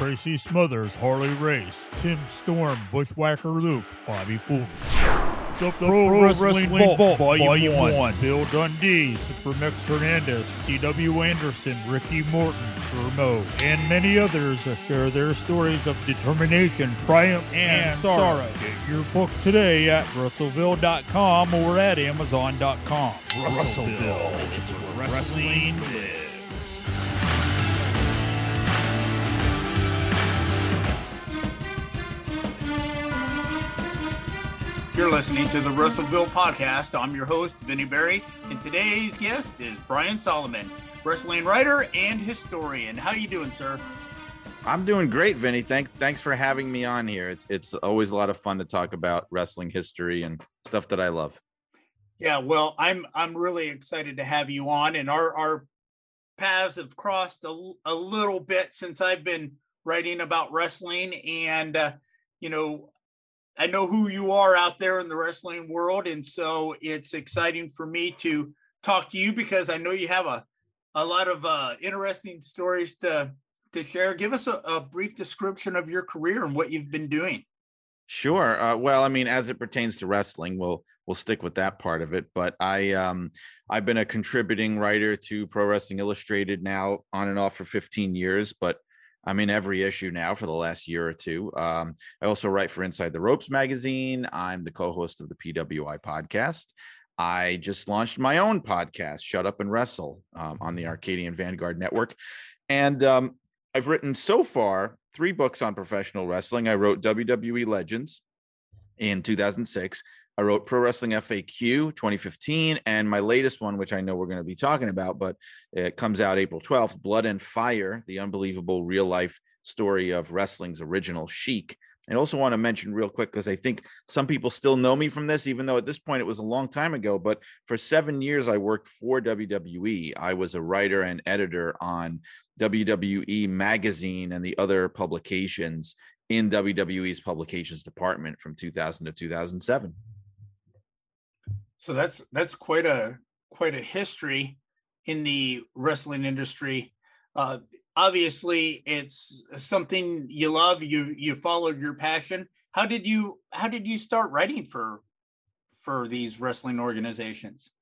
Tracy Smothers, Harley Race, Tim Storm, Bushwhacker Luke, Bobby Fulton. The, Pro, Pro Wrestling, Wrestling Vault, Vault Volume 1. 1. Bill Dundee, Supermex Hernandez, C.W. Anderson, Ricky Morton, Sir Mo, and many others share their stories of determination, triumph, and, and sorrow. sorrow. Get your book today at Russellville.com or at Amazon.com. Russellville, it's where wrestling lives. You're listening to the Russellville podcast. I'm your host, Vinny Berry, and today's guest is Brian Solomon, wrestling writer and historian. How you doing, sir? I'm doing great, Vinny. Thanks, thanks for having me on here. It's it's always a lot of fun to talk about wrestling history and stuff that I love. Yeah, well, I'm I'm really excited to have you on, and our our paths have crossed a, a little bit since I've been writing about wrestling, and uh, you know I know who you are out there in the wrestling world, and so it's exciting for me to talk to you because I know you have a a lot of uh, interesting stories to to share. Give us a, a, brief description of your career and what you've been doing. Sure. Uh, well, I mean, as it pertains to wrestling, we'll we'll stick with that part of it. But I um I've been a contributing writer to Pro Wrestling Illustrated now on and off for 15 years, but I'm in every issue now for the last year or two. Um, I also write for Inside the Ropes magazine. I'm the co host of the PWI podcast. I just launched my own podcast, Shut Up and Wrestle, um, on the Arcadian Vanguard Network. And um, I've written so far three books on professional wrestling. I wrote WWE Legends in 2006. I wrote Pro Wrestling FAQ 2015, and my latest one, which I know we're going to be talking about, but it comes out April 12th Blood and Fire, the unbelievable real life story of wrestling's original Sheik. I also want to mention real quick because I think some people still know me from this, even though at this point it was a long time ago. But for seven years, I worked for WWE. I was a writer and editor on WWE Magazine and the other publications in WWE's publications department from 2000 to 2007. So that's that's quite a quite a history in the wrestling industry. Uh, obviously, it's something you love. You you followed your passion. How did you how did you start writing for for these wrestling organizations?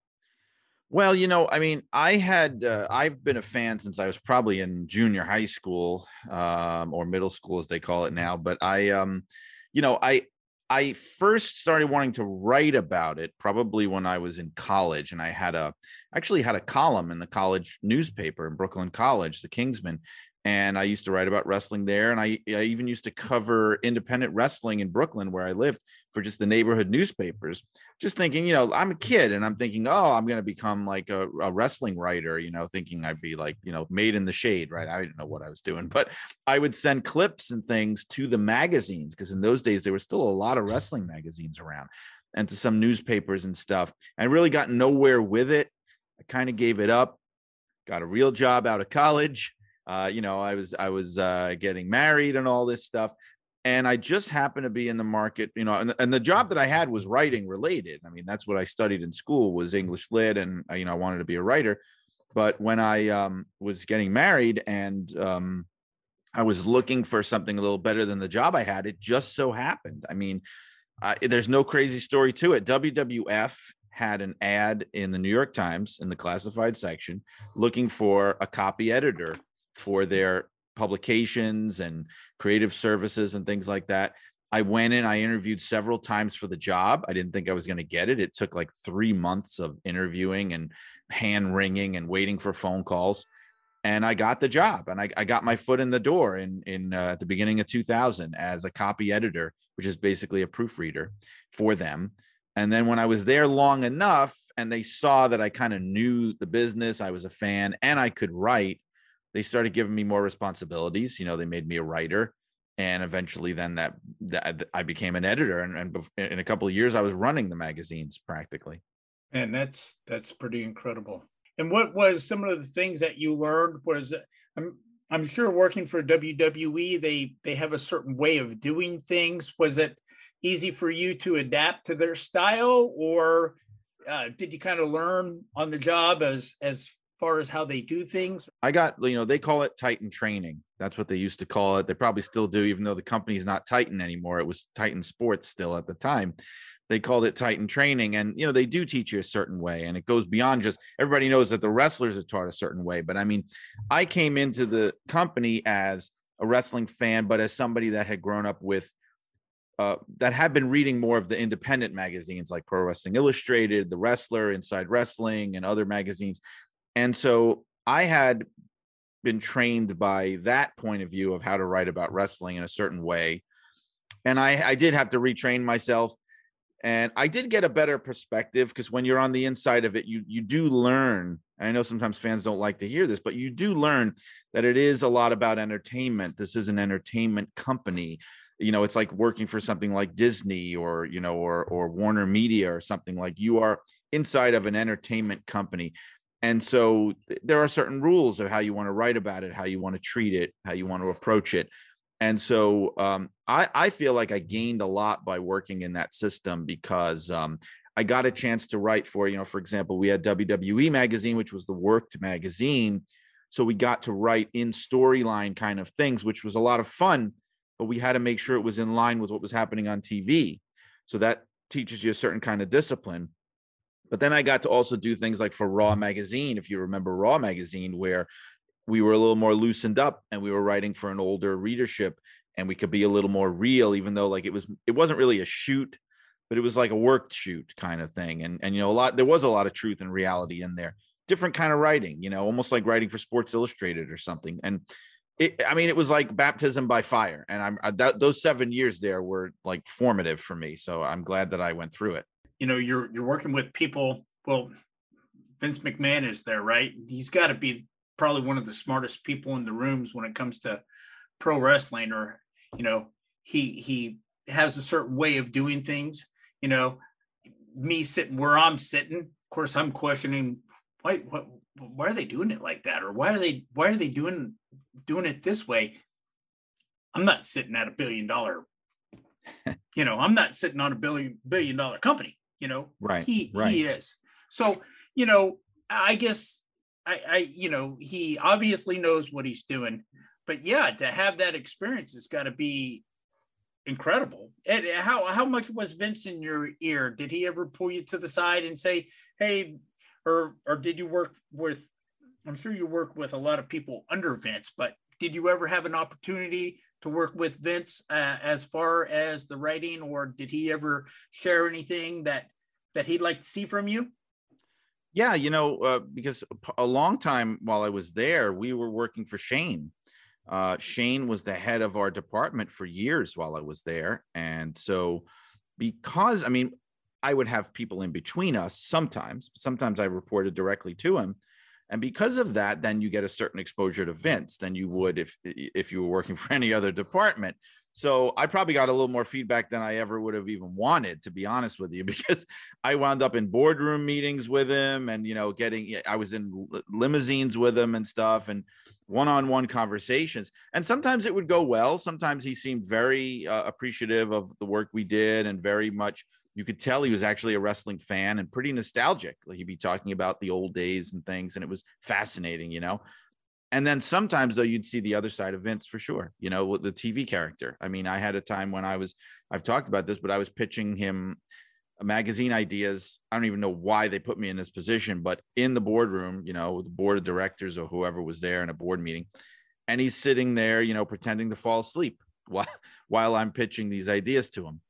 Well, you know, I mean, I had uh, I've been a fan since I was probably in junior high school um, or middle school, as they call it now. But I, um, you know, I I first started wanting to write about it probably when I was in college, and I had a actually had a column in the college newspaper in Brooklyn College, the Kingsman, and I used to write about wrestling there. And I, I even used to cover independent wrestling in Brooklyn, where I lived, for just the neighborhood newspapers. Just thinking, you know, I'm a kid and I'm thinking, oh, I'm going to become like a, a, wrestling writer, you know, thinking I'd be like, you know, made in the shade, right? I didn't know what I was doing, but I would send clips and things to the magazines because in those days there was still a lot of wrestling magazines around and to some newspapers and stuff. I really got nowhere with it. I kind of gave it up, got a real job out of college uh, you know, I was I was uh, getting married and all this stuff, and I just happened to be in the market, you know, and, and the job that I had was writing related. I mean, that's what I studied in school was English lit, and uh, you know, I wanted to be a writer. But when I um, was getting married and um, I was looking for something a little better than the job I had, it just so happened. I mean, there's no crazy story to it. WWF had an ad in the New York Times in the classified section looking for a copy editor for their publications and creative services and things like that. I went in, I interviewed several times for the job. I didn't think I was going to get it. It took like three months of interviewing and hand wringing and waiting for phone calls. And I got the job and I, I got my foot in the door in, in uh, at the beginning of 2000 as a copy editor, which is basically a proofreader for them. And then when I was there long enough and they saw that I kind of knew the business, I was a fan and I could write, they started giving me more responsibilities. You know, they made me a writer, and eventually, then that, that I became an editor. And, and in a couple of years, I was running the magazines practically. And that's that's pretty incredible. And what was some of the things that you learned? Was I'm I'm sure working for WWE, they they have a certain way of doing things. Was it easy for you to adapt to their style, or uh, did you kind of learn on the job as as far as how they do things? I got, you know, they call it Titan training. That's what they used to call it. They probably still do, even though the company's not Titan anymore. It was Titan Sports still at the time. They called it Titan training. And, you know, they do teach you a certain way. And it goes beyond just everybody knows that the wrestlers are taught a certain way. But I mean, I came into the company as a wrestling fan, but as somebody that had grown up with uh, that had been reading more of the independent magazines like Pro Wrestling Illustrated, The Wrestler, Inside Wrestling, and other magazines. And so I had been trained by that point of view of how to write about wrestling in a certain way. And I, I did have to retrain myself. And I did get a better perspective because when you're on the inside of it, you you do learn. And I know sometimes fans don't like to hear this, but you do learn that it is a lot about entertainment. This is an entertainment company you know it's like working for something like disney or you know or or warner media or something like you are inside of an entertainment company and so there are certain rules of how you want to write about it how you want to treat it how you want to approach it and so um, I, I feel like i gained a lot by working in that system because um, i got a chance to write for you know for example we had wwe magazine which was the worked magazine so we got to write in storyline kind of things which was a lot of fun but we had to make sure it was in line with what was happening on TV. So that teaches you a certain kind of discipline. But then I got to also do things like for Raw Magazine, if you remember Raw Magazine, where we were a little more loosened up and we were writing for an older readership and we could be a little more real, even though like it was, it wasn't really a shoot, but it was like a worked shoot kind of thing. And, and, you know, a lot, there was a lot of truth and reality in there, different kind of writing, you know, almost like writing for Sports Illustrated or something. And it, I mean, it was like baptism by fire, and I'm I, that, those seven years there were like formative for me. So I'm glad that I went through it. You know, you're you're working with people. Well, Vince McMahon is there, right? He's got to be probably one of the smartest people in the rooms when it comes to pro wrestling, or you know, he he has a certain way of doing things. You know, me sitting where I'm sitting, of course, I'm questioning why what why are they doing it like that or why are they why are they doing doing it this way i'm not sitting at a billion dollar you know i'm not sitting on a billion billion dollar company you know right he right. he is. So you know i guess i i you know he obviously knows what he's doing but yeah to have that experience has got to be incredible. And how how much was vince in your ear? Did he ever pull you to the side and say hey or or did you work with i'm sure you work with a lot of people under vince but did you ever have an opportunity to work with vince uh, as far as the writing or did he ever share anything that that he'd like to see from you yeah you know uh, because a long time while i was there we were working for shane uh, shane was the head of our department for years while i was there and so because i mean I would have people in between us sometimes. Sometimes I reported directly to him. And because of that, then you get a certain exposure to Vince than you would if if you were working for any other department. So I probably got a little more feedback than I ever would have even wanted, to be honest with you, because I wound up in boardroom meetings with him, and you know, getting I was in limousines with him and stuff, and one-on-one conversations. And sometimes it would go well. Sometimes he seemed very uh, appreciative of the work we did, and very much you could tell he was actually a wrestling fan and pretty nostalgic. Like he'd be talking about the old days and things, and it was fascinating, you know. And then sometimes though you'd see the other side of Vince for sure, you know, the TV character. I mean, I had a time when I was I've talked about this, but I was pitching him magazine ideas. I don't even know why they put me in this position, but in the boardroom, you know, the board of directors or whoever was there in a board meeting, and he's sitting there, you know, pretending to fall asleep while while I'm pitching these ideas to him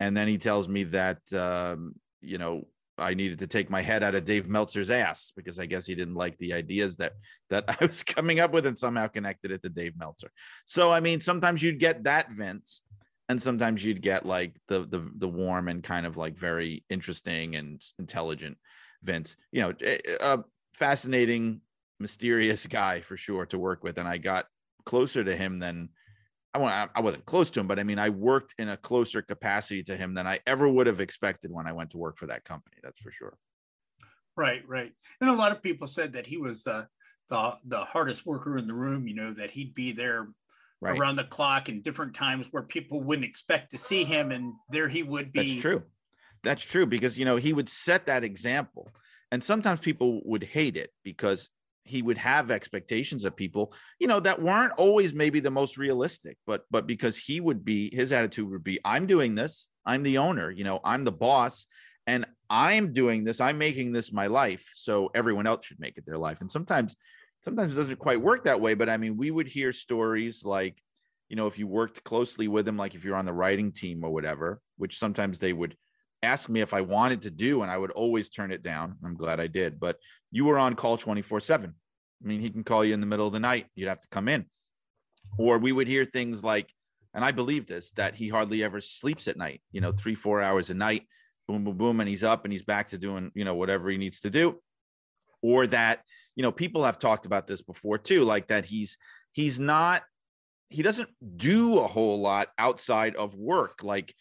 and then he tells me that um, you know I needed to take my head out of Dave Meltzer's ass because I guess he didn't like the ideas that that I was coming up with and somehow connected it to Dave Meltzer. So I mean, sometimes you'd get that Vince, and sometimes you'd get like the the the warm and kind of like very interesting and intelligent Vince. You know, a eh, eh, fascinating, mysterious guy for sure to work with, and I got closer to him than I want I wasn't close to him, but I mean, I worked in a closer capacity to him than I ever would have expected when I went to work for that company. That's for sure. Right, right. And a lot of people said that he was the the the hardest worker in the room. You know that he'd be there right. around the clock in different times where people wouldn't expect to see him, and there he would be. That's true. That's true because you know he would set that example, and sometimes people would hate it because he would have expectations of people, you know, that weren't always maybe the most realistic, but but because he would be his attitude would be, I'm doing this, I'm the owner, you know, I'm the boss, and I'm doing this, I'm making this my life. So everyone else should make it their life. And sometimes, sometimes it doesn't quite work that way. But I mean, we would hear stories like, you know, if you worked closely with him, like if you're on the writing team or whatever, which sometimes they would ask me if I wanted to do, and I would always turn it down. I'm glad I did. But you were on call 24 7. I mean, he can call you in the middle of the night. You'd have to come in. Or we would hear things like, and I believe this, that he hardly ever sleeps at night, you know, three, four hours a night, boom, boom, boom, and he's up and he's back to doing, you know, whatever he needs to do. Or that, you know, people have talked about this before too, like that he's, he's not, he doesn't do a whole lot outside of work. Like,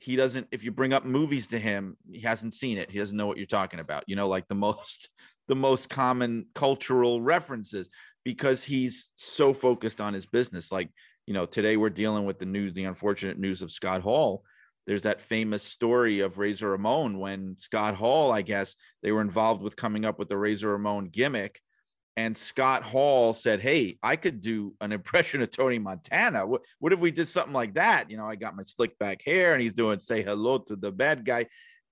he doesn't if you bring up movies to him he hasn't seen it. He doesn't know what you're talking about you know like the most the most common cultural references because he's so focused on his business. Like you know today we're dealing with the news the unfortunate news of scott hall. There's that famous story of razor ramon when scott hall i guess they were involved with coming up with the razor ramon gimmick and Scott Hall said, "Hey, I could do an impression of Tony Montana. What, what if we did something like that? You know, I got my slick back hair, and he's doing say hello to the bad guy."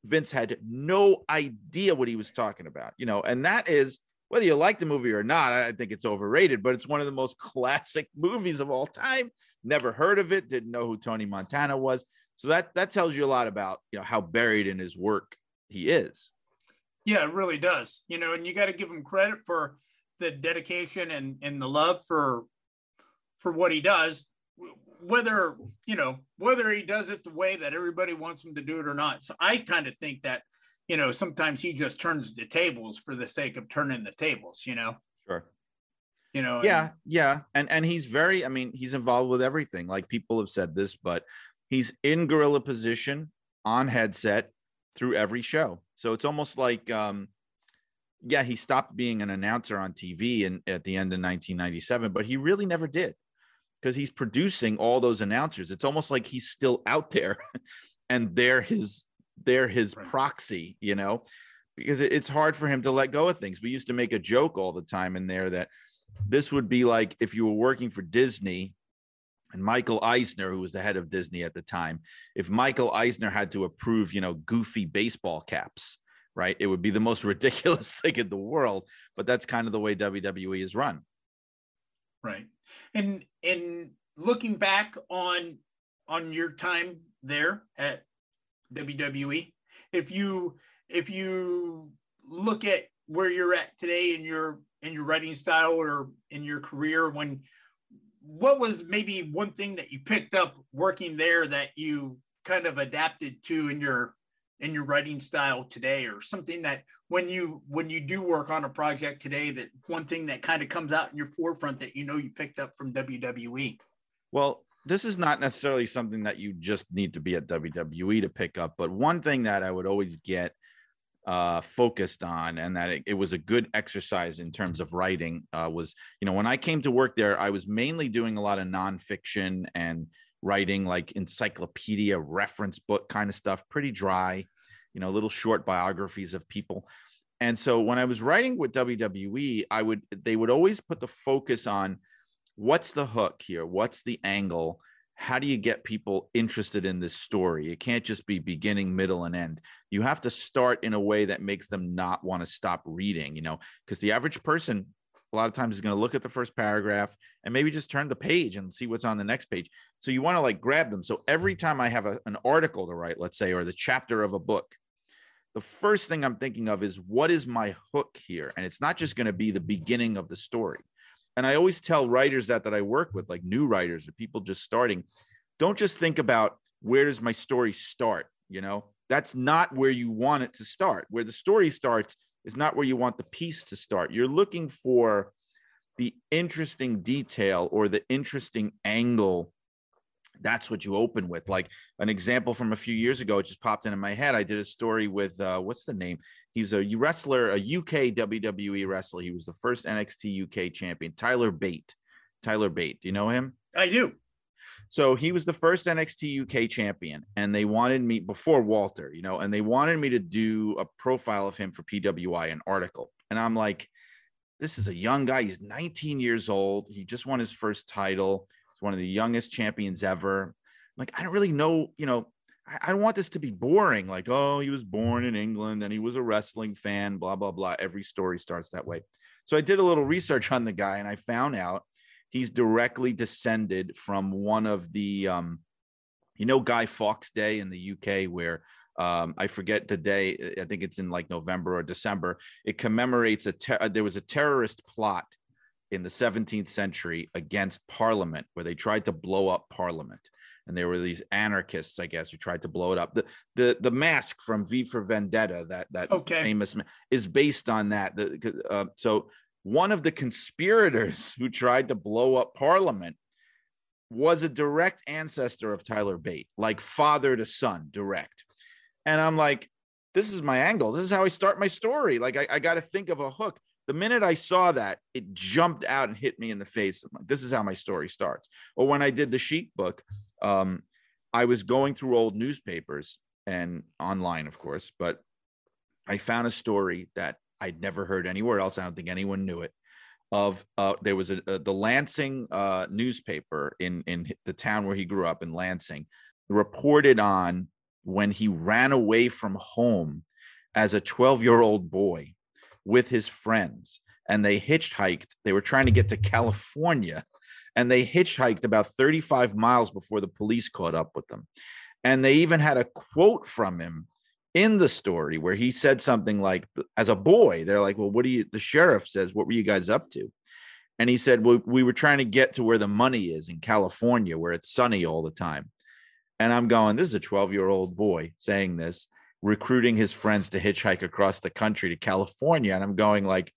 Vince had no idea what he was talking about, you know, and that is whether you like the movie or not. I think it's overrated, but it's one of the most classic movies of all time. Never heard of it, didn't know who Tony Montana was. So that that tells you a lot about you know how buried in his work he is. Yeah, it really does. You know, and you got to give him credit for the dedication and and the love for for what he does whether you know whether he does it the way that everybody wants him to do it or not. So i kind of think that you know sometimes he just turns the tables for the sake of turning the tables you know? Sure. You know yeah and, yeah. And and he's very i mean he's involved with everything. Like people have said this but he's in gorilla position on headset through every show. So it's almost like um yeah, he stopped being an announcer on TV and at the end of 1997, but he really never did because he's producing all those announcers. It's almost like he's still out there and they're his they're his right. proxy, you know, because it's hard for him to let go of things. We used to make a joke all the time in there that this would be like if you were working for Disney and Michael Eisner, who was the head of Disney at the time, if Michael Eisner had to approve, you know, goofy baseball caps right? It would be the most ridiculous thing in the world, but that's kind of the way WWE is run. Right. And and looking back on on your time there at WWE, if you if you look at where you're at today in your in your writing style or in your career when what was maybe one thing that you picked up working there that you kind of adapted to in your in your writing style today or something that when you when you do work on a project today that one thing that kind of comes out in your forefront that you know you picked up from WWE well this is not necessarily something that you just need to be at WWE to pick up but one thing that I would always get uh, focused on and that it, it, was a good exercise in terms of writing uh, was you know when I came to work there I was mainly doing a lot of nonfiction and writing like encyclopedia reference book kind of stuff, pretty dry, you know, little short biographies of people. And so when I was writing with WWE, I would they would always put the focus on what's the hook here? What's the angle? How do you get people interested in this story? It can't just be beginning, middle, and end. You have to start in a way that makes them not want to stop reading, you know, because the average person a lot of times is going to look at the first paragraph and maybe just turn the page and see what's on the next page. So you want to like grab them. So every mm-hmm. time I have a, an article to write, let's say, or the chapter of a book, the first thing I'm thinking of is what is my hook here? And it's not just going to be the beginning of the story. And I always tell writers that that I work with, like new writers or people just starting, don't just think about where does my story start? You know, that's not where you want it to start. Where the story starts is not where you want the piece to start. You're looking for the interesting detail or the interesting angle. That's what you open with. Like an example from a few years ago, it just popped into my head. I did a story with uh, what's the name? He's a wrestler, a UK WWE wrestler. He was the first NXT UK champion, Tyler Bate. Tyler Bate. Do you know him? I do. So he was the first NXT UK champion, and they wanted me before Walter, you know, and they wanted me to do a profile of him for PWI, an article. And I'm like, this is a young guy. He's 19 years old. He just won his first title. He's one of the youngest champions ever. Like, I don't really know, you know, I, I don't want this to be boring. Like, oh, he was born in England and he was a wrestling fan, blah, blah, blah. Every story starts that way. So I did a little research on the guy and I found out he's directly descended from one of the um, you know Guy Fawkes Day in the UK where um, I forget the day. I think it's in like November or December. It commemorates a ter- there was a terrorist plot in the 17th century against Parliament where they tried to blow up Parliament. And there were these anarchists, I guess, who tried to blow it up. The the the mask from V for Vendetta, that that okay. famous is based on that. The, uh, so one of the conspirators who tried to blow up Parliament was a direct ancestor of Tyler Bate, like father to son, direct. And I'm like, this is my angle. This is how I start my story. Like, I, I got to think of a hook. The minute I saw that, it jumped out and hit me in the face. I'm like, this is how my story starts. Or when I did the Sheik book, um, I was going through old newspapers and online, of course, but I found a story that I'd never heard anywhere else. I don't think anyone knew it of uh, there was a, a the Lansing uh, newspaper in in the town where he grew up in Lansing reported on when he ran away from home as a 12 year old boy with his friends and they hitchhiked they were trying to get to California and they hitchhiked about 35 miles before the police caught up with them and they even had a quote from him in the story where he said something like, as a boy, they're like, well, what do you, the sheriff says, what were you guys up to? And he said, well, we were trying to get to where the money is in California, where it's sunny all the time. And I'm going, this is a 12 year old boy saying this, recruiting his friends to hitchhike across the country to California. And I'm going, like,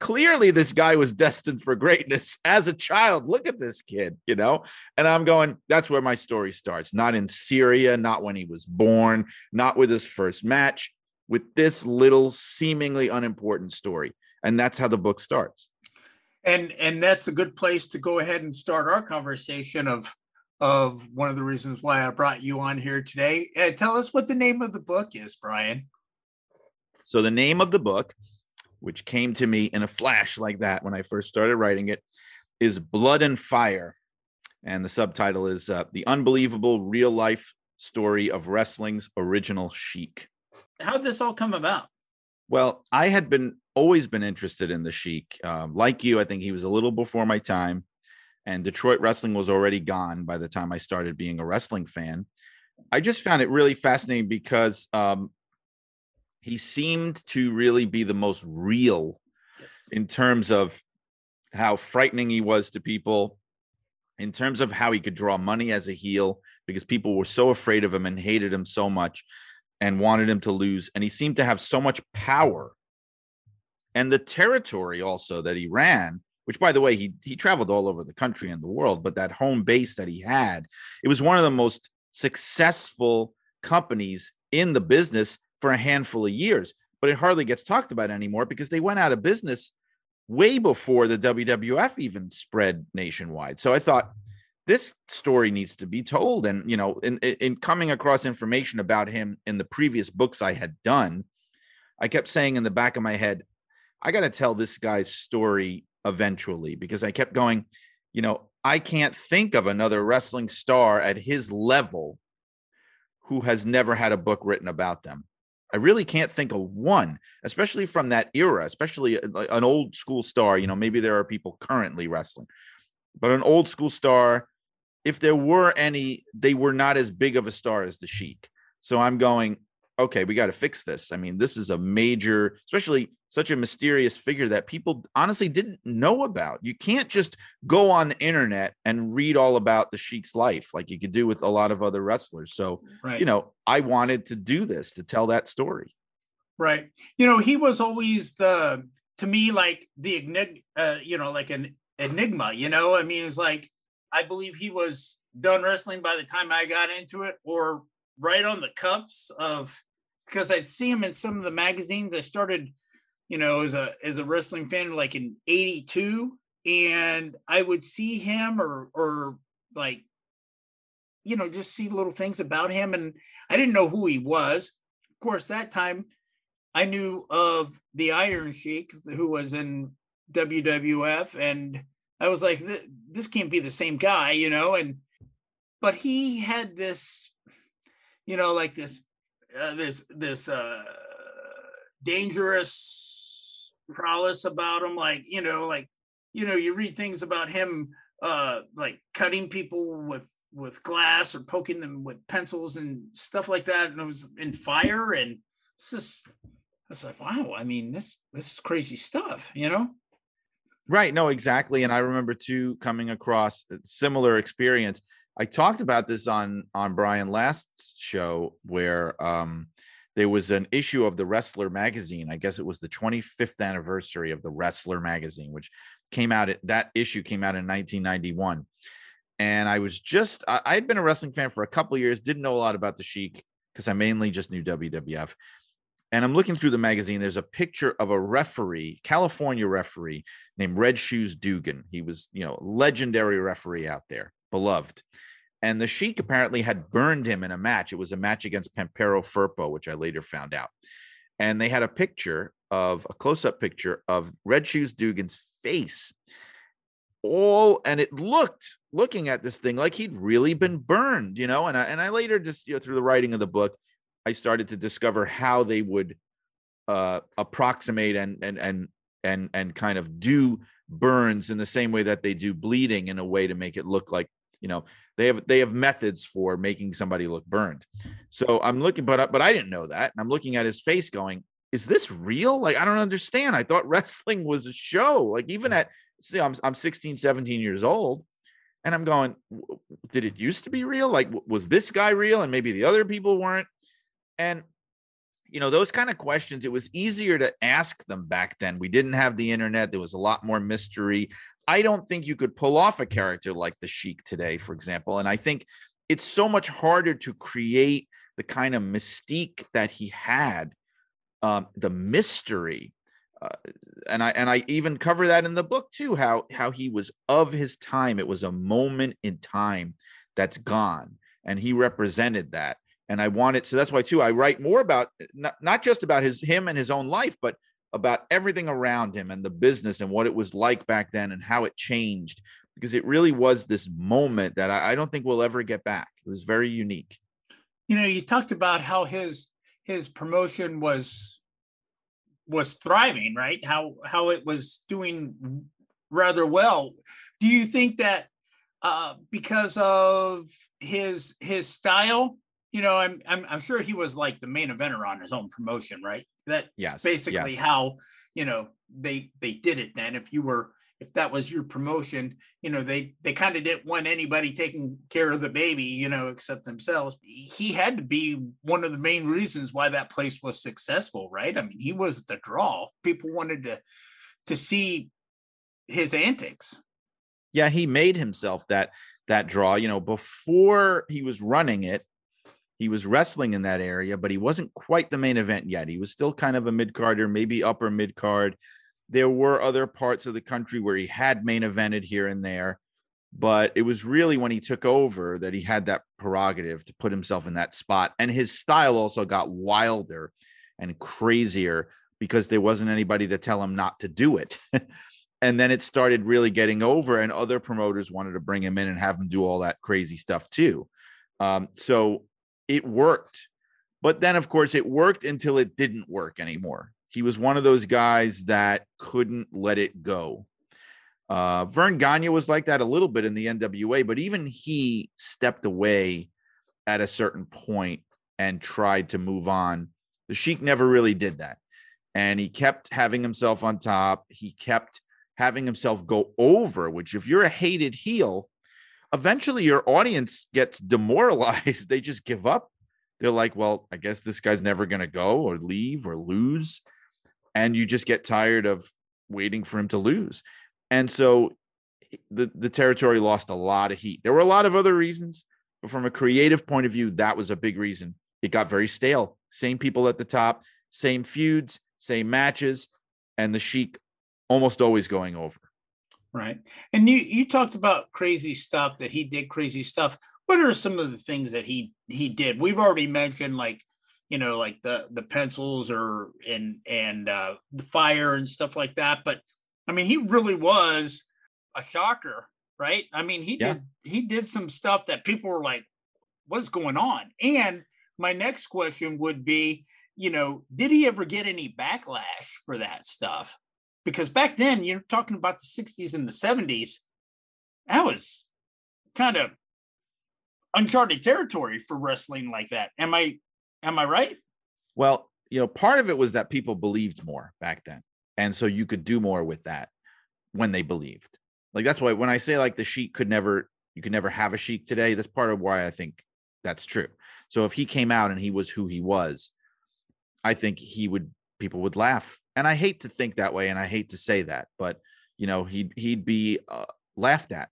clearly this guy was destined for greatness as a child. Look at this kid, you know? And I'm going, that's where my story starts. Not in Syria, not when he was born, not with his first match, with this little seemingly unimportant story. And that's how the book starts. And and that's a good place to go ahead and start our conversation of of one of the reasons why I brought you on here today. Uh, tell us what the name of the book is, Brian. So the name of the book which came to me in a flash like that when I first started writing it, is Blood and Fire. And the subtitle is uh, The Unbelievable Real Life Story of Wrestling's Original Sheik. How did this all come about? Well, I had been always been interested in the Sheik. Um, like you, I think he was a little before my time. And Detroit wrestling was already gone by the time I started being a wrestling fan. I just found it really fascinating because um, he seemed to really be the most real yes. in terms of how frightening he was to people, in terms of how he could draw money as a heel because people were so afraid of him and hated him so much and wanted him to lose. And he seemed to have so much power. And the territory also that he ran, which by the way, he he traveled all over the country and the world, but that home base that he had, it was one of the most successful companies in the business for a handful of years, but it hardly gets talked about anymore because they went out of business way before the WWF even spread nationwide. So I thought this story needs to be told. And, you know, in, in coming across information about him in the previous books I had done, I kept saying in the back of my head, I got to tell this guy's story eventually because I kept going, you know, I can't think of another wrestling star at his level who has never had a book written about them. I really can't think of one, especially from that era, especially uh, an old school star. You know, maybe there are people currently wrestling, but an old school star, if there were any, they were not as big of a star as the Sheik. So I'm going, okay, we got to fix this. I mean, this is a major, especially such a mysterious figure that people honestly didn't know about. You can't just go on the internet and read all about the Sheik's life like you could do with a lot of other wrestlers. So, right. you know, I wanted to do this to tell that story. Right. You know, he was always the to me like the enigma, uh, you know, like an enigma, you know? I mean, it's like I believe he was done wrestling by the time I got into it or right on the cups of because I'd see him in some of the magazines. I started, you know, as a as a wrestling fan like in 82 and I would see him or or like you know, just see little things about him and I didn't know who he was. Of course, that time I knew of the Iron Sheik who was in WWF, and I was like, this can't be the same guy, you know. And but he had this, you know, like this, uh, this, this uh, dangerous prowess about him, like you know, like you know, you read things about him, uh, like cutting people with with glass or poking them with pencils and stuff like that, and it was in fire, and it's just, I was like, wow, I mean, this this is crazy stuff, you know. Right. No, exactly. And I remember too coming across a similar experience. I talked about this on on Brian Last show where um there was an issue of the Wrestler magazine. I guess it was the 25th anniversary of the Wrestler magazine, which came out at, that issue came out in 1991. And I was just I had been a wrestling fan for a couple years, didn't know a lot about the Sheik because I mainly just knew WWF. And I'm looking through the magazine. There's a picture of a referee, California referee named Red Shoes Dugan. He was, you know, legendary referee out there, beloved. And the Sheik apparently had burned him in a match. It was a match against Pampero Firpo, which I later found out. And they had a picture of a close up picture of Red Shoes Dugan's face. All and it looked looking at this thing like he'd really been burned, you know. And I and I later just you know through the writing of the book, I started to discover how they would uh, approximate and and and and and kind of do burns in the same way that they do bleeding in a way to make it look like you know they have they have methods for making somebody look burned. So i'm looking but but i didn't know that. And i'm looking at his face going is this real? Like i don't understand. I thought wrestling was a show. Like even at see i'm, I'm 16 17 years old and i'm going did it used to be real? Like was this guy real? And maybe the other people weren't. And you know, those kind of questions, it was easier to ask them back then. We didn't have the internet, there was a lot more mystery. I don't think you could pull off a character like the Sheik today, for example. And I think it's so much harder to create the kind of mystique that he had, um, the mystery. Uh, and I and I even cover that in the book too. How how he was of his time. It was a moment in time that's gone, and he represented that and I wanted so that's why too I write more about not, not just about his him and his own life, but about everything around him and the business and what it was like back then and how it changed because it really was this moment that I, I don't think we'll ever get back. It was very unique. You know, you talked about how his his promotion was was thriving, right? How how it was doing rather well. Do you think that uh, because of his his style you know, I'm, I'm I'm sure he was like the main eventer on his own promotion, right? That's yes, basically yes. how you know they they did it. Then, if you were if that was your promotion, you know, they they kind of didn't want anybody taking care of the baby, you know, except themselves. He had to be one of the main reasons why that place was successful, right? I mean, he was the draw. People wanted to to see his antics. Yeah, he made himself that that draw. You know, before he was running it, he was wrestling in that area, but he wasn't quite the main event yet. He was still kind of a mid carder, maybe upper mid card. There were other parts of the country where he had main evented here and there, but it was really when he took over that he had that prerogative to put himself in that spot. And his style also got wilder and crazier because there wasn't anybody to tell him not to do it. and then it started really getting over, and other promoters wanted to bring him in and have him do all that crazy stuff too. Um, so it worked. But then, of course, it worked until it didn't work anymore. He was one of those guys that couldn't let it go. Uh, Verne Gagne was like that a little bit in the NWA, but even he stepped away at a certain point and tried to move on. The Sheik never really did that. And he kept having himself on top. He kept having himself go over, which, if you're a hated heel, eventually your audience gets demoralized. they just give up. They're like, well, I guess this guy's never going to go or leave or lose. And you just get tired of waiting for him to lose. And so the, the territory lost a lot of heat. There were a lot of other reasons, but from a creative point of view, that was a big reason. It got very stale. Same people at the top, same feuds, same matches, and the Sheik almost always going over. Right. And you you talked about crazy stuff that he did crazy stuff. What are some of the things that he he did? We've already mentioned like you know like the the pencils or and and uh the fire and stuff like that but I mean, he really was a shocker, right? I mean, he Yeah. did he did some stuff that people were like, "What's going on?" And my next question would be, you know, did he ever get any backlash for that stuff? Because back then, you're talking about the 60s and the 70s, that was kind of uncharted territory for wrestling like that. Am I am I right? Well, you know, part of it was that people believed more back then. And so you could do more with that when they believed. Like that's why when I say like the sheik could never you could never have a sheik today, that's part of why I think that's true. So if he came out and he was who he was, I think he would people would laugh. And I hate to think that way and I hate to say that, but you know, he'd he'd be uh, laughed at.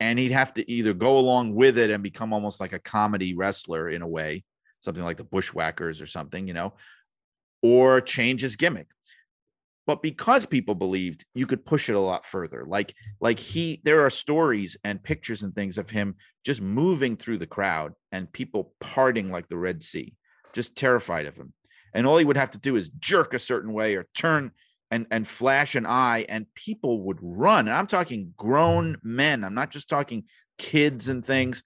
And he'd have to either go along with it and become almost like a comedy wrestler in a way, something like the Bushwhackers or something, you know, or change his gimmick. But because people believed, you could push it a lot further. Like, like he, there are stories and pictures and things of him just moving through the crowd and people parting like the Red Sea, just terrified of him. And all he would have to do is jerk a certain way or turn and and flash an eye, and people would run. And I'm talking grown men. I'm not just talking kids and things.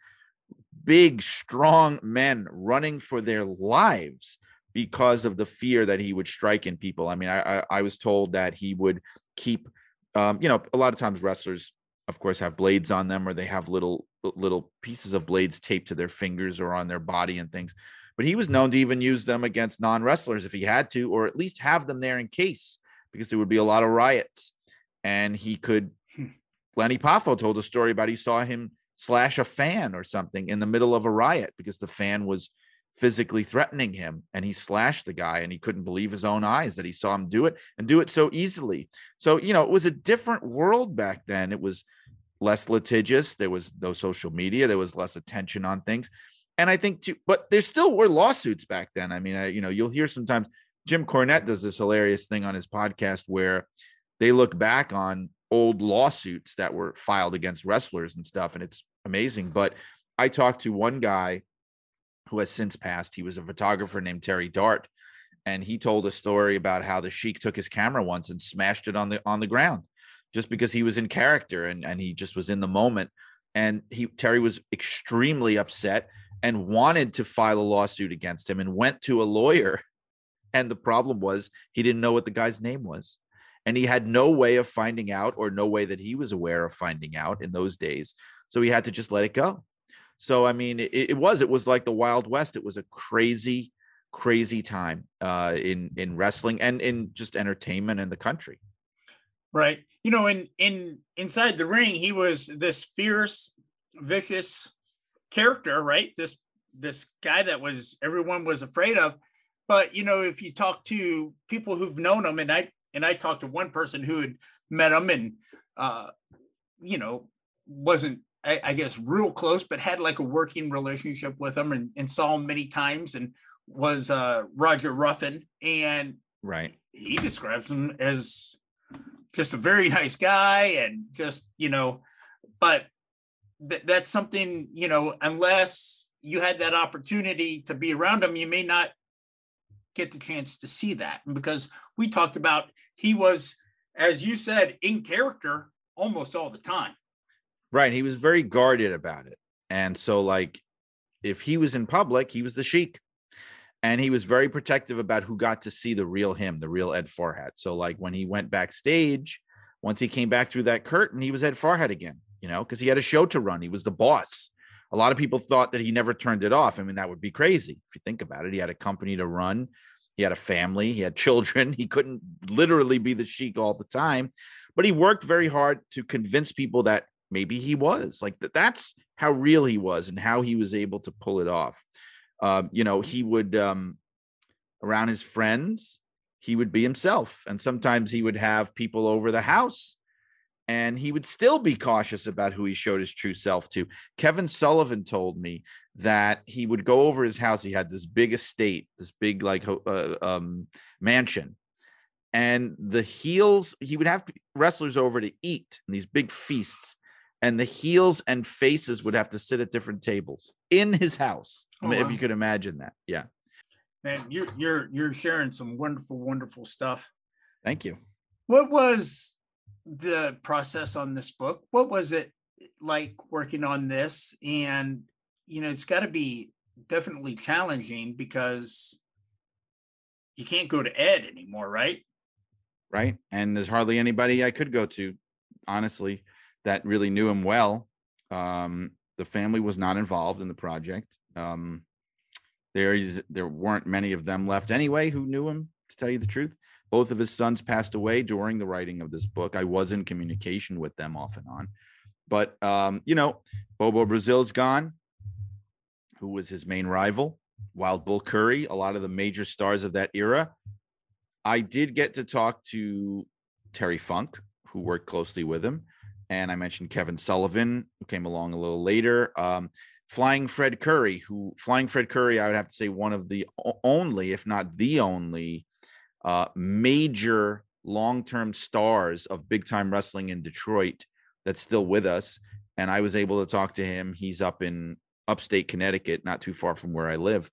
Big, strong men running for their lives because of the fear that he would strike in people. I mean, I I, I was told that he would keep, um, you know, a lot of times wrestlers, of course, have blades on them or they have little little pieces of blades taped to their fingers or on their body and things. But he was known to even use them against non wrestlers if he had to, or at least have them there in case, because there would be a lot of riots. And he could. Hmm. Lenny Poffo told a story about he saw him slash a fan or something in the middle of a riot because the fan was physically threatening him and he slashed the guy and he couldn't believe his own eyes that he saw him do it and do it so easily. So, you know, it was a different world back then. It was less litigious, there was no social media, there was less attention on things. And I think too, but there still were lawsuits back then. I mean, I, you know, you'll hear sometimes Jim Cornette does this hilarious thing on his podcast where they look back on old lawsuits that were filed against wrestlers and stuff, and it's amazing. But I talked to one guy who has since passed. He was a photographer named Terry Dart, and he told a story about how the Sheik took his camera once and smashed it on the on the ground, just because he was in character and and he just was in the moment. And he Terry was extremely upset and wanted to file a lawsuit against him and went to a lawyer. And the problem was he didn't know what the guy's name was. And he had no way of finding out, or no way that he was aware of finding out in those days. So he had to just let it go. So I mean, it, it was it was like the Wild West. It was a crazy, crazy time uh, in in wrestling and in just entertainment in the country. Right. You know, in in inside the ring, he was this fierce, vicious character, right? This this guy that was everyone was afraid of. But you know, if you talk to people who've known him, and I and I talked to one person who had met him and uh, you know, wasn't I, I guess real close, but had like a working relationship with him and, and saw him many times and was uh Roger Ruffin. And Right. he describes him as just a very nice guy and just you know but th- that's something you know unless you had that opportunity to be around him you may not get the chance to see that because we talked about he was as you said in character almost all the time Right. He was very guarded about it. And so, like, if he was in public, he was the sheik. And he was very protective about who got to see the real him, the real Ed Farhat. So, like, when he went backstage, once he came back through that curtain, he was Ed Farhat again, you know, because he had a show to run. He was the boss. A lot of people thought that he never turned it off. I mean, that would be crazy if you think about it. He had a company to run, he had a family, he had children. He couldn't literally be the sheik all the time, but he worked very hard to convince people that maybe he was like th- that's how real he was and how he was able to pull it off um, you know he would um, around his friends he would be himself and sometimes he would have people over the house and he would still be cautious about who he showed his true self to kevin sullivan told me that he would go over his house he had this big estate this big like uh, um, mansion and the heels he would have wrestlers over to eat in these big feasts and the heels and faces would have to sit at different tables in his house. Oh, mean, if you could imagine that. Yeah. man you're you're you're sharing some wonderful wonderful stuff Thank you. what was the process on this book? What was it like working on this? And, you know, it's got to be definitely challenging because you can't go to Ed anymore, right? Right. And there's hardly anybody I could go to, honestly, that really knew him well. Um, the family was not involved in the project. Um, there is there weren't many of them left anyway who knew him, to tell you the truth. Both of his sons passed away during the writing of this book. I was in communication with them off and on. But um, you know, Bobo Brazil's gone, who was his main rival. Wild Bull Curry, a lot of the major stars of that era. I did get to talk to Terry Funk, who worked closely with him. And I mentioned Kevin Sullivan, who came along a little later. Um, Flying Fred Curry, who Flying Fred Curry, I would have to say one of the only, if not the only, uh, major long-term stars of big time wrestling in Detroit that's still with us. And I was able to talk to him. He's up in upstate Connecticut, not too far from where I live.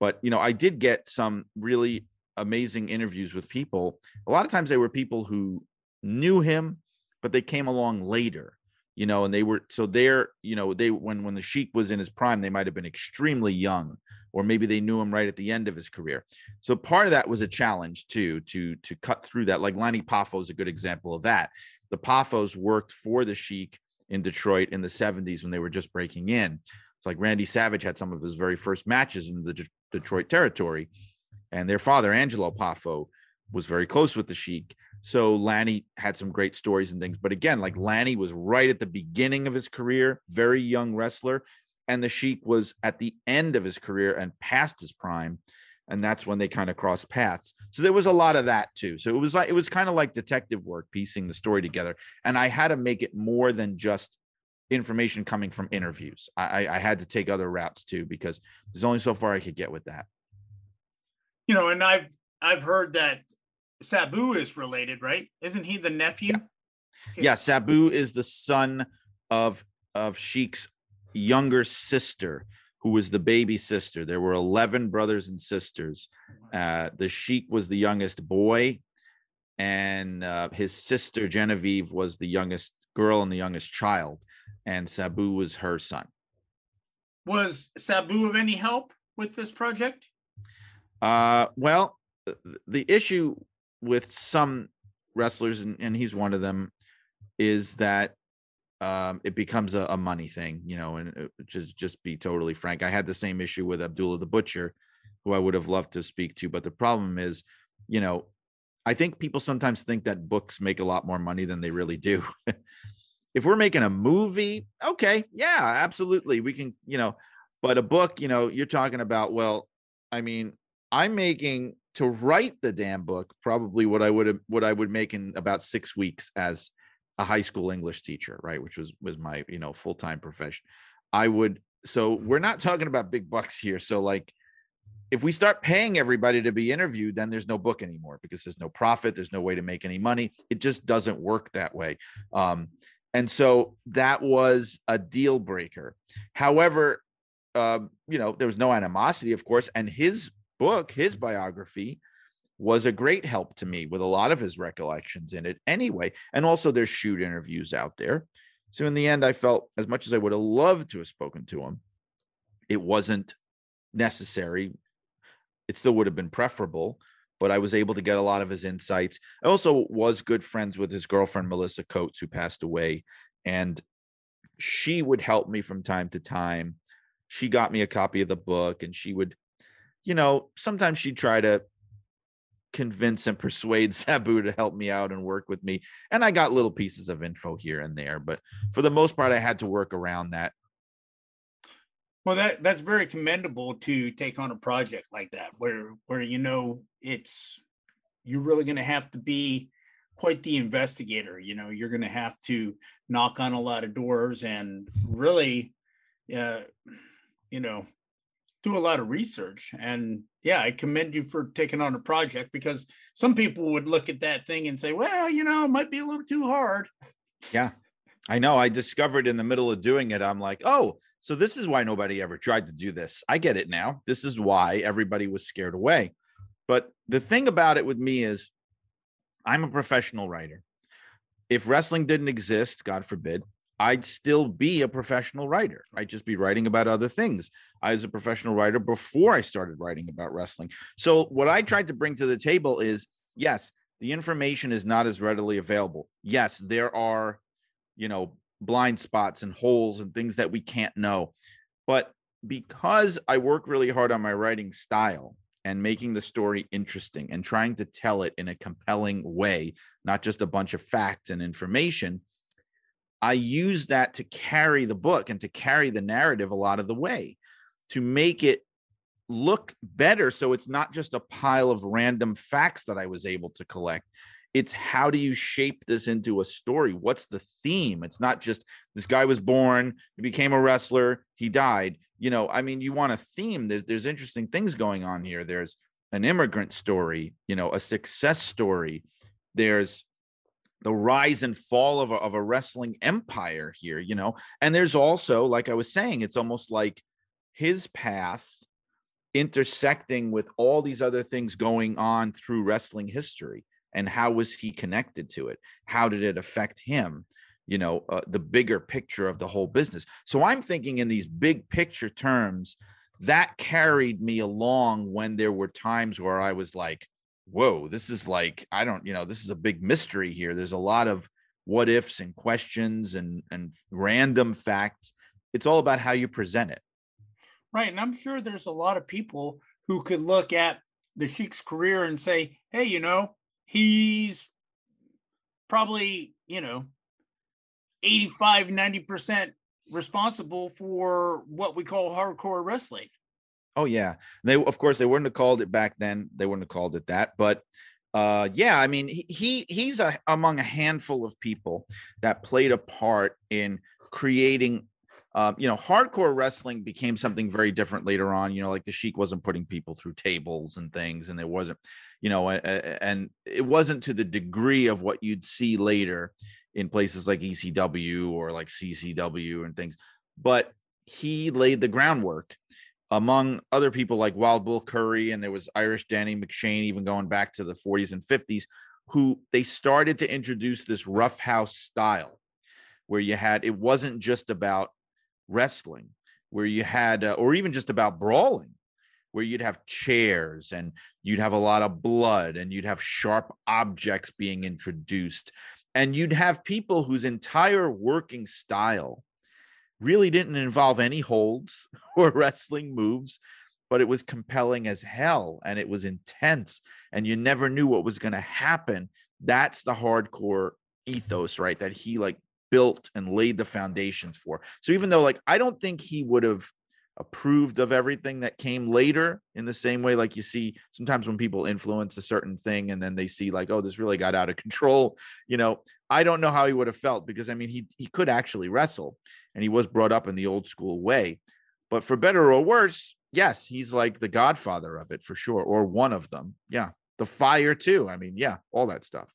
But you know, I did get some really amazing interviews with people. A lot of times they were people who knew him, but they came along later you know and they were so they're you know they when when the sheik was in his prime they might have been extremely young or maybe they knew him right at the end of his career. So part of that was a challenge too to to cut through that. Like Lanny Poffo is a good example of that. The Poffos worked for the sheik in Detroit in the 70s when they were just breaking in. It's like Randy Savage had some of his very first matches in the De- Detroit territory and their father Angelo Poffo was very close with the sheik so Lanny had some great stories and things. But again, like Lanny was right at the beginning of his career, very young wrestler. And the Sheik was at the end of his career and past his prime. And that's when they kind of crossed paths. So there was a lot of that too. So it was like it was kind of like detective work, piecing the story together. And I had to make it more than just information coming from interviews. I, I had to take other routes too, because there's only so far I could get with that. You know, and I've I've heard that Sabu is related, right? Isn't he the nephew? Yeah. Okay. yeah, Sabu is the son of of Sheik's younger sister, who was the baby sister. There were 11 brothers and sisters. Uh, the Sheik was the youngest boy, and uh, his sister Genevieve was the youngest girl and the youngest child, and Sabu was her son. Was Sabu of any help with this project? Uh, well, the issue with some wrestlers, and, and he's one of them, is that um, it becomes a, a, money thing, you know, and uh, just just be totally frank. I had the same issue with Abdullah the Butcher, who I would have loved to speak to, but the problem is, you know, I think people sometimes think that books make a lot more money than they really do. if we're making a movie, okay, yeah, absolutely, we can, you know, but a book, you know, you're talking about, well, I mean, I'm making to write the damn book probably what I would have what I would make in about six weeks as a high school English teacher, right? Which was was my you know full time profession. I would so we're not talking about big bucks here. So like if we start paying everybody to be interviewed, then there's no book anymore because there's no profit, there's no way to make any money. It just doesn't work that way. Um, and so that was a deal breaker. However, uh, you know, there was no animosity, of course, and his book, his biography, was a great help to me with a lot of his recollections in it anyway. And also, there's shoot interviews out there. So, in the end, I felt as much as I would have loved to have spoken to him, it wasn't necessary. It still would have been preferable, but I was able to get a lot of his insights. I also was good friends with his girlfriend, Melissa Coates, who passed away. And she would help me from time to time. She got me a copy of the book and she would you know, sometimes she'd try to convince and persuade Sabu to help me out and work with me. And I got little pieces of info here and there, but for the most part, I had to work around that. Well, that that's very commendable to take on a project like that, where where you know it's you're really going to have to be quite the investigator. You know, you're going to have to knock on a lot of doors and really, uh, you know, do a lot of research. And yeah i commend you for taking on a project because some people would look at that thing and say well you know it might be a little too hard. Yeah. I know. I discovered in the middle of doing it i'm like oh so this is why nobody ever tried to do this. I get it now. This is why everybody was scared away. But the thing about it with me is i'm a professional writer. If wrestling didn't exist, God forbid, I'd still be a professional writer. I'd just be writing about other things. I was a professional writer before I started writing about wrestling. So, what I tried to bring to the table is yes, the information is not as readily available. Yes, there are, you know, blind spots and holes and things that we can't know. But because I work really hard on my writing style and making the story interesting and trying to tell it in a compelling way, not just a bunch of facts and information, I use that to carry the book and to carry the narrative a lot of the way to make it look better. So it's not just a pile of random facts that I was able to collect. It's how do you shape this into a story? What's the theme? It's not just this guy was born, he became a wrestler, he died. You know, I mean, you want a theme. There's there's interesting things going on here. There's an immigrant story, you know, a success story. There's the rise and fall of a, of a wrestling empire here, you know. And there's also, like I was saying, it's almost like his path intersecting with all these other things going on through wrestling history and how was he connected to it how did it affect him you know uh, the bigger picture of the whole business so i'm thinking in these big picture terms that carried me along when there were times where i was like whoa this is like i don't you know this is a big mystery here there's a lot of what ifs and questions and and random facts it's all about how you present it Right. And I'm sure there's a lot of people who could look at the Sheik's career and say, hey, you know, he's probably, you know, 85, 90% responsible for what we call hardcore wrestling. Oh yeah. They of course they wouldn't have called it back then. They wouldn't have called it that. But uh yeah, I mean he, he he's a, among a handful of people that played a part in creating um, you know, hardcore wrestling became something very different later on. You know, like the Sheik wasn't putting people through tables and things, and there wasn't, you know, and it wasn't to the degree of what you'd see later in places like ECW or like CZW and things. But he laid the groundwork among other people like Wild Bull Curry, and there was Irish Danny McShane, even going back to the 40s and 50s, who they started to introduce this roughhouse style where you had it wasn't just about wrestling where you had uh, or even just about brawling where you'd have chairs and you'd have a lot of blood and you'd have sharp objects being introduced. And you'd have people whose entire working style really didn't involve any holds or wrestling moves but it was compelling as hell and it was intense and you never knew what was going to happen that's the hardcore ethos right that he like built and laid the foundations for. So even though like I don't think he would have approved of everything that came later in the same way like you see sometimes when people influence a certain thing and then they see like oh this really got out of control you know? I don't know how he would have felt because i mean he he could actually wrestle and he was brought up in the old school way. But for better or worse yes he's like the godfather of it for sure or one of them. Yeah. The fire too i mean yeah all that stuff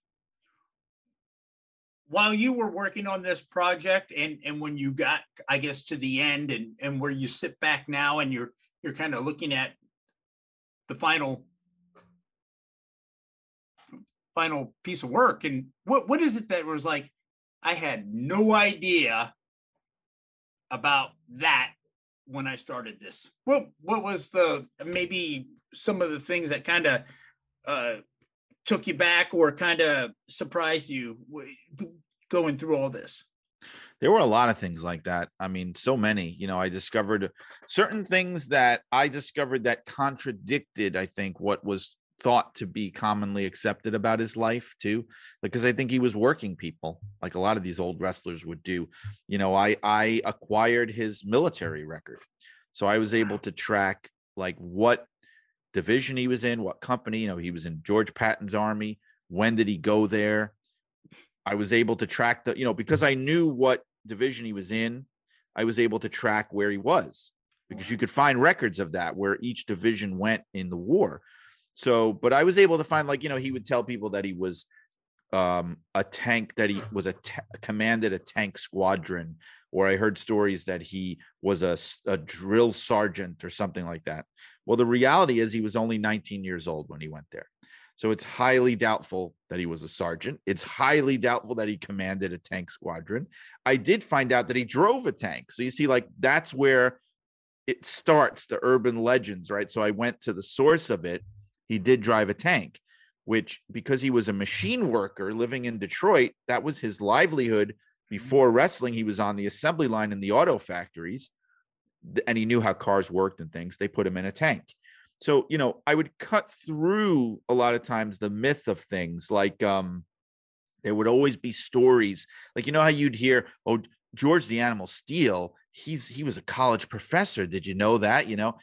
while you were working on this project and and when you got i guess to the end and and where you sit back now and you're you're kind of looking at the final final piece of work and what what is it that was like i had no idea about that when i started this. What what was the maybe some of the things that kind of uh took you back or kind of surprised you going through all this? There were a lot of things like that. I mean, so many. You know, I discovered certain things that I discovered that contradicted, I think, what was thought to be commonly accepted about his life too because i think he was working people like a lot of these old wrestlers would do you know i i acquired his military record so i was able to track like what division he was in, what company. You know, he was in George Patton's army. When did he go there? I was able to track the, you know, because I knew what division he was in, I was able to track where he was because you could find records of that where each division went in the war. So, but I was able to find, like, you know, he would tell people that he was um, a tank, that he was a t- commanded a tank squadron, or I heard stories that he was a, a drill sergeant or something like that. Well, the reality is he was only 19 years old when he went there. So it's highly doubtful that he was a sergeant. It's highly doubtful that he commanded a tank squadron. I did find out that he drove a tank. So you see, like, that's where it starts the urban legends, right? So I went to the source of it. He did drive a tank, which, because he was a machine worker living in Detroit, that was his livelihood. Before wrestling, he was on the assembly line in the auto factories and he knew how cars worked and things. They put him in a tank. So you know i would cut through a lot of times the myth of things like um there would always be stories. Like you know how you'd hear oh george the animal steele he's he was a college professor. Did you know that? You know?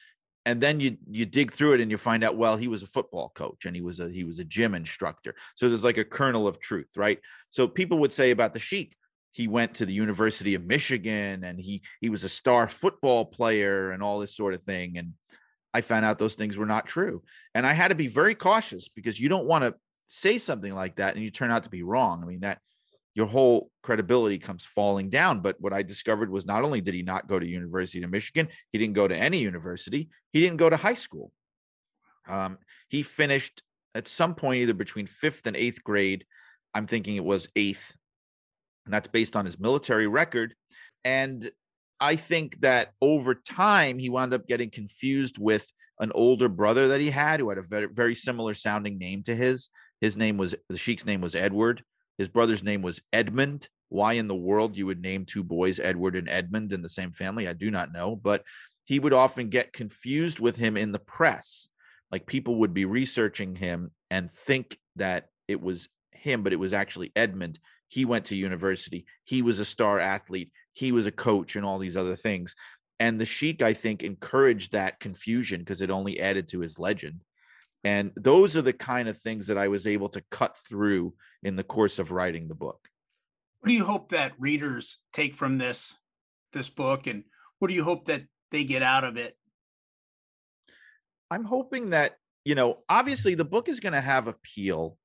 And then you you dig through it and you find out well he was a football coach and he was a he was a gym instructor. So there's like a kernel of truth right? So people would say about the sheik he went to the university of michigan and he he was a star football player and all this sort of thing and I found out those things were not true. And I had to be very cautious because you don't want to say something like that and you turn out to be wrong. I mean, that your whole credibility comes falling down. But what I discovered was not only did he not go to University of Michigan, he didn't go to any university, he didn't go to high school. Um, he finished at some point either between fifth and eighth grade. I'm thinking it was eighth. And that's based on his military record. And I think that over time he wound up getting confused with an older brother that he had who had a very, very similar sounding name to his. His name was the Sheik's name was Edward. His brother's name was Edmund. Why in the world you would name two boys Edward and Edmund in the same family, I do not know. But he would often get confused with him in the press. Like people would be researching him and think that it was him, but it was actually Edmund. He went to university. He was a star athlete he was a coach and all these other things. And the Sheik, I think, encouraged that confusion because it only added to his legend. And those are the kind of things that I was able to cut through in the course of writing the book. What do you hope that readers take from this this book and what do you hope that they get out of it? I'm hoping that, you know, obviously the book is going to have appeal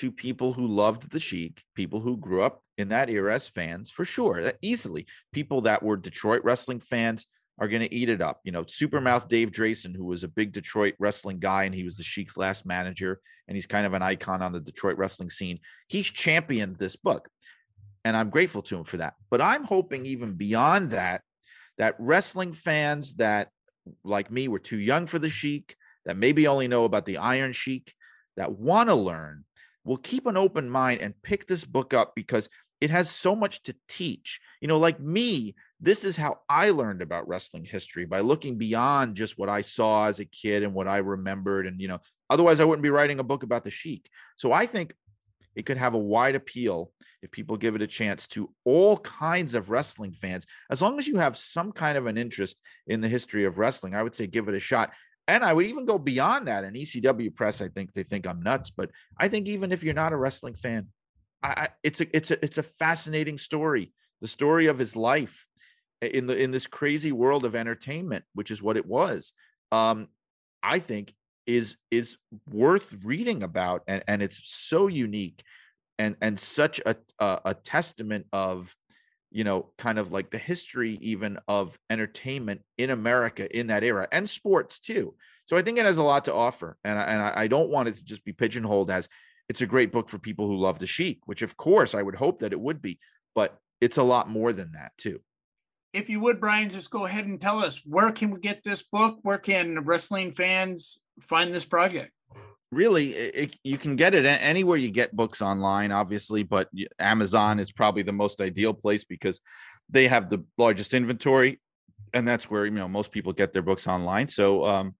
to people who loved the Sheik, people who grew up in that era as fans, for sure, easily. People that were Detroit wrestling fans are going to eat it up. You know, Supermouth Dave Drason, who was a big Detroit wrestling guy, and he was the Sheik's last manager, and he's kind of an icon on the Detroit wrestling scene. He's championed this book, and I'm grateful to him for that. But I'm hoping even beyond that, that wrestling fans that, like me, were too young for the Sheik, that maybe only know about the Iron Sheik, that want to learn will keep an open mind and pick this book up because it has so much to teach. You know, like me, this is how I learned about wrestling history by looking beyond just what I saw as a kid and what I remembered. And, you know, otherwise I wouldn't be writing a book about the Sheik. So I think it could have a wide appeal if people give it a chance to all kinds of wrestling fans. As long as you have some kind of an interest in the history of wrestling, I would say give it a shot. And I would even go beyond that. In ECW press, I think they think I'm nuts, but I think even if you're not a wrestling fan, I, it's a it's a it's a fascinating story. The story of his life in the in this crazy world of entertainment, which is what it was. Um, I think is is worth reading about, and and it's so unique, and and such a a, a testament of you know, kind of like the history even of entertainment in America in that era and sports too. So I think it has a lot to offer, and I, and I don't want it to just be pigeonholed as it's a great book for people who love the Sheik, which of course I would hope that it would be, but it's a lot more than that too. If you would, Brian, just go ahead and tell us where can we get this book? Where can wrestling fans find this project? Really it, you can get it anywhere you get books online obviously but amazon is probably the most ideal place because they have the largest inventory and that's where you know most people get their books online. So um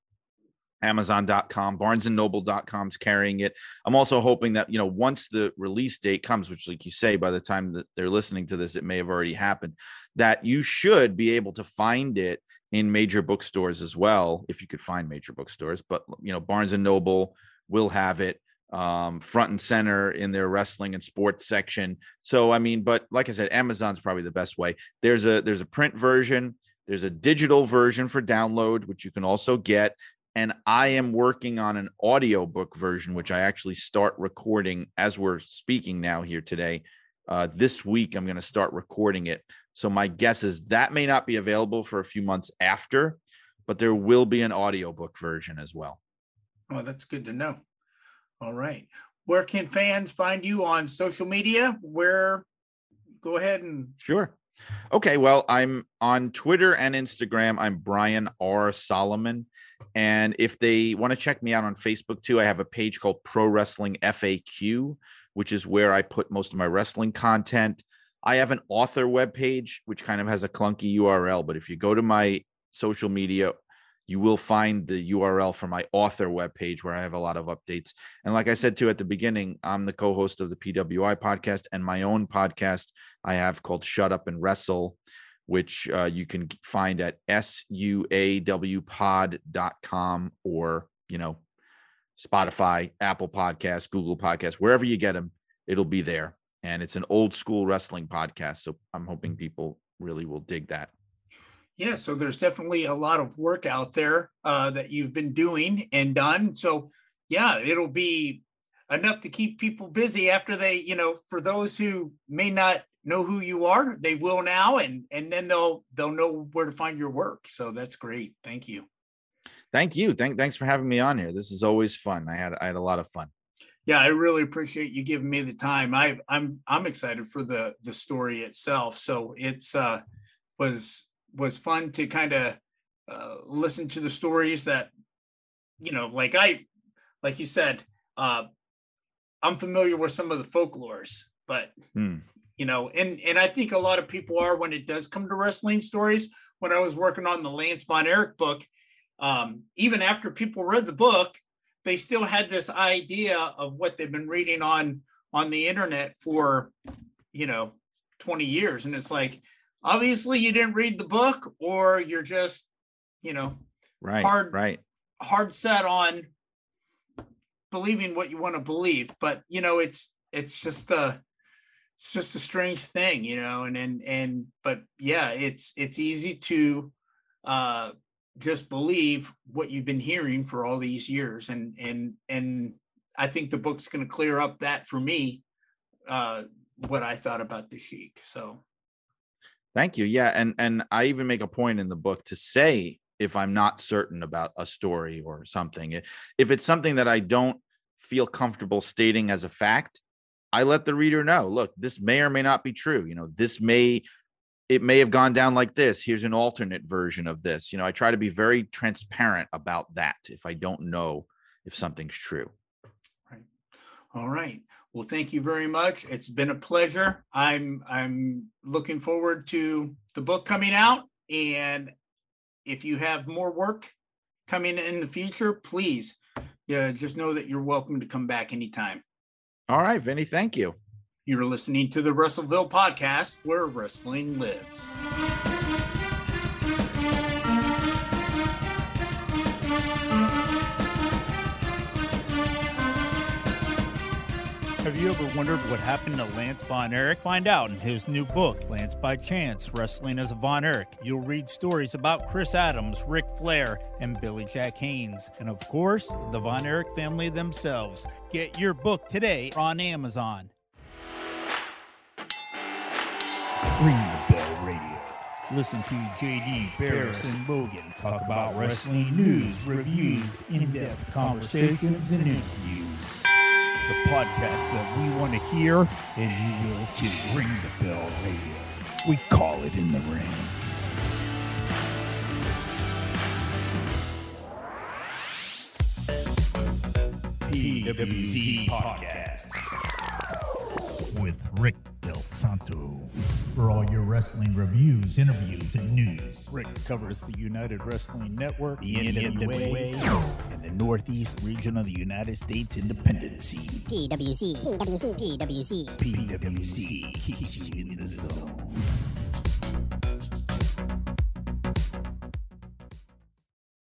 amazon.com barnesandnoble.com is carrying it. I'm also hoping that you know once the release date comes which like you say by the time that they're listening to this it may have already happened that you should be able to find it in major bookstores as well if you could find major bookstores. But you know barnes and noble will have it um, front and center in their wrestling and sports section. So I mean, but like I said, Amazon's probably the best way. There's a there's a print version, there's a digital version for download, which you can also get. And I am working on an audiobook version, which I actually start recording as we're speaking now here today. Uh, this week, I'm going to start recording it. So my guess is that may not be available for a few months after, but there will be an audiobook version as well. Well, that's good to know. All right. Where can fans find you on social media? Where go ahead and Sure. Okay, well, I'm on Twitter and Instagram. I'm Brian R. Solomon. And if they want to check me out on Facebook too, I have a page called Pro Wrestling FAQ, which is where I put most of my wrestling content. I have an author webpage, which kind of has a clunky URL, but if you go to my social media, you will find the URL for my author webpage where I have a lot of updates. And like I said too at the beginning, I'm the co-host of the PWI podcast and my own podcast I have called Shut Up and Wrestle, which uh, you can find at suawpod.com or, you know, Spotify, Apple Podcasts, Google Podcasts, wherever you get them, it'll be there. And it's an old school wrestling podcast. So I'm hoping people really will dig that. Yeah, so there's definitely a lot of work out there uh, that you've been doing and done. So yeah, it'll be enough to keep people busy after they, you know, for those who may not know who you are, they will now, and and then they'll they'll know where to find your work. So that's great. Thank you. Thank you. Thank thanks for having me on here. This is always fun. I had I had a lot of fun. Yeah, I really appreciate you giving me the time. I I'm I'm excited for the the story itself. So it's uh was was fun to kind of uh, listen to the stories that you know like i like you said uh i'm familiar with some of the folklores but Hmm. you know and and i think a lot of people are when it does come to wrestling stories when i was working on the lance von erich book um even after people read the book they still had this idea of what they've been reading on on the internet for you know 20 years and it's like obviously you didn't read the book or you're just you know Right. Hard- Right. hard set on believing what you want to believe but you know it's it's just a it's just a strange thing you know and and and but yeah it's it's easy to uh just believe what you've been hearing for all these years and and and i think the book's going to clear up that for me uh what i thought about the sheik so Thank you. Yeah, and and I even make a point in the book to say if I'm not certain about a story or something. If it's something that I don't feel comfortable stating as a fact, I let the reader know, look, this may or may not be true. You know, this may it may have gone down like this. Here's an alternate version of this. You know, I try to be very transparent about that if I don't know if something's true. All right. Well, thank you very much. It's been a pleasure. I'm I'm looking forward to the book coming out. And if you have more work coming in the future, please yeah, just know that you're welcome to come back anytime. All right, Vinny, thank you. You're listening to the Russellville podcast where wrestling lives. You ever wondered what happened to Lance Von Erich? Find out in his new book, Lance by Chance Wrestling as a Von Erich. You'll read stories about Chris Adams, Ric Flair, and Billy Jack Haynes. And of course, the Von Erich family themselves. Get your book today on Amazon. Ringing the Bell Radio. Listen to JD, Barris, and Logan talk about wrestling news, reviews, in depth conversations, and interviews. The podcast that we want to hear, and you will too. Ring the Bell Radio. We call it in the ring. PWZ Podcast with Rick Del Santo. For all your wrestling reviews, interviews, and news, Rick covers the United Wrestling Network, the NWA, and the Northeast region of the United States independent scene. PWC, PWC, PWC. PWC keeps you in the zone.